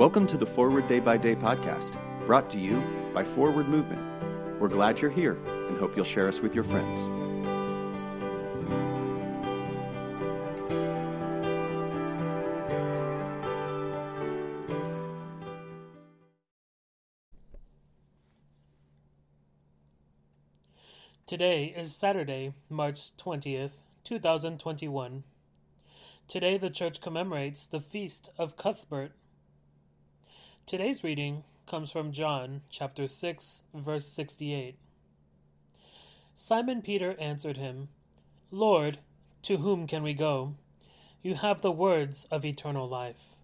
Welcome to the Forward Day by Day podcast, brought to you by Forward Movement. We're glad you're here and hope you'll share us with your friends. Today is Saturday, March 20th, 2021. Today the church commemorates the feast of Cuthbert. Today's reading comes from John chapter 6 verse 68. Simon Peter answered him, Lord, to whom can we go? You have the words of eternal life.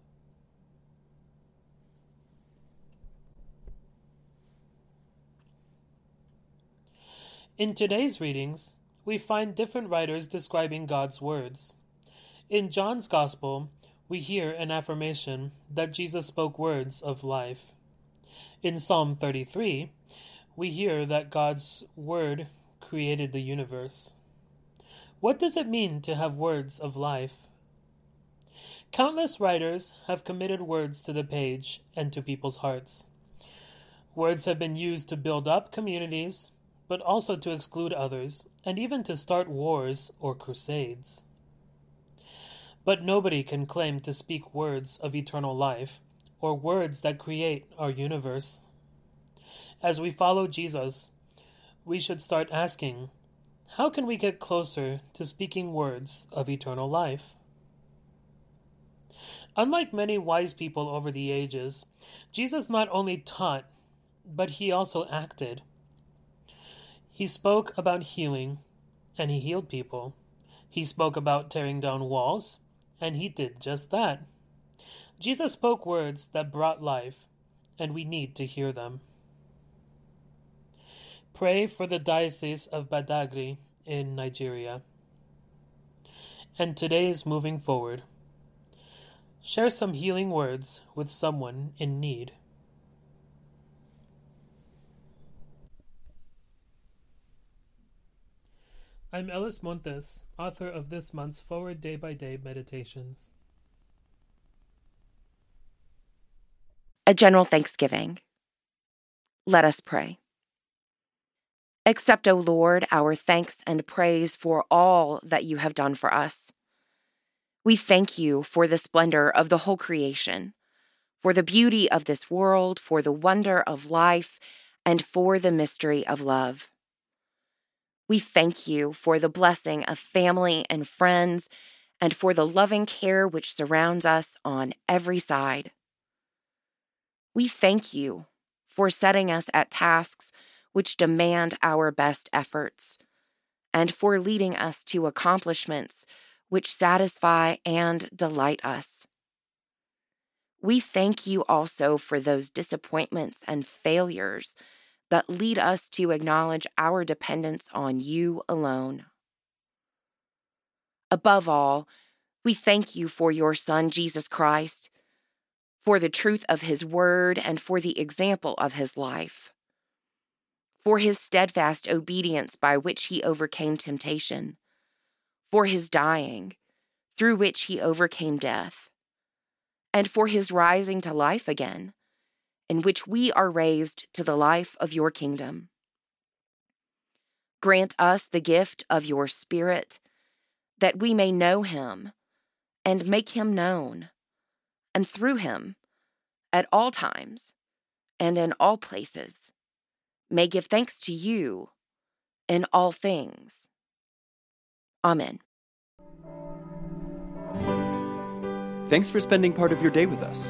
In today's readings, we find different writers describing God's words. In John's Gospel, we hear an affirmation that Jesus spoke words of life. In Psalm 33, we hear that God's Word created the universe. What does it mean to have words of life? Countless writers have committed words to the page and to people's hearts. Words have been used to build up communities, but also to exclude others, and even to start wars or crusades. But nobody can claim to speak words of eternal life, or words that create our universe. As we follow Jesus, we should start asking, how can we get closer to speaking words of eternal life? Unlike many wise people over the ages, Jesus not only taught, but he also acted. He spoke about healing, and he healed people. He spoke about tearing down walls, and he did just that. Jesus spoke words that brought life, and we need to hear them. Pray for the Diocese of Badagry in Nigeria. And today's moving forward. Share some healing words with someone in need. I'm Ellis Montes, author of this month's Forward Day by Day Meditations. A general thanksgiving. Let us pray. Accept, O Lord, our thanks and praise for all that you have done for us. We thank you for the splendor of the whole creation, for the beauty of this world, for the wonder of life, and for the mystery of love. We thank you for the blessing of family and friends and for the loving care which surrounds us on every side. We thank you for setting us at tasks which demand our best efforts and for leading us to accomplishments which satisfy and delight us. We thank you also for those disappointments and failures that lead us to acknowledge our dependence on you alone. Above all, we thank you for your Son, Jesus Christ, for the truth of his word and for the example of his life, for his steadfast obedience by which he overcame temptation, for his dying, through which he overcame death, and for his rising to life again in which we are raised to the life of your kingdom. Grant us the gift of your Spirit, that we may know him and make him known, and through him, at all times and in all places, may give thanks to you in all things. Amen. Thanks for spending part of your day with us.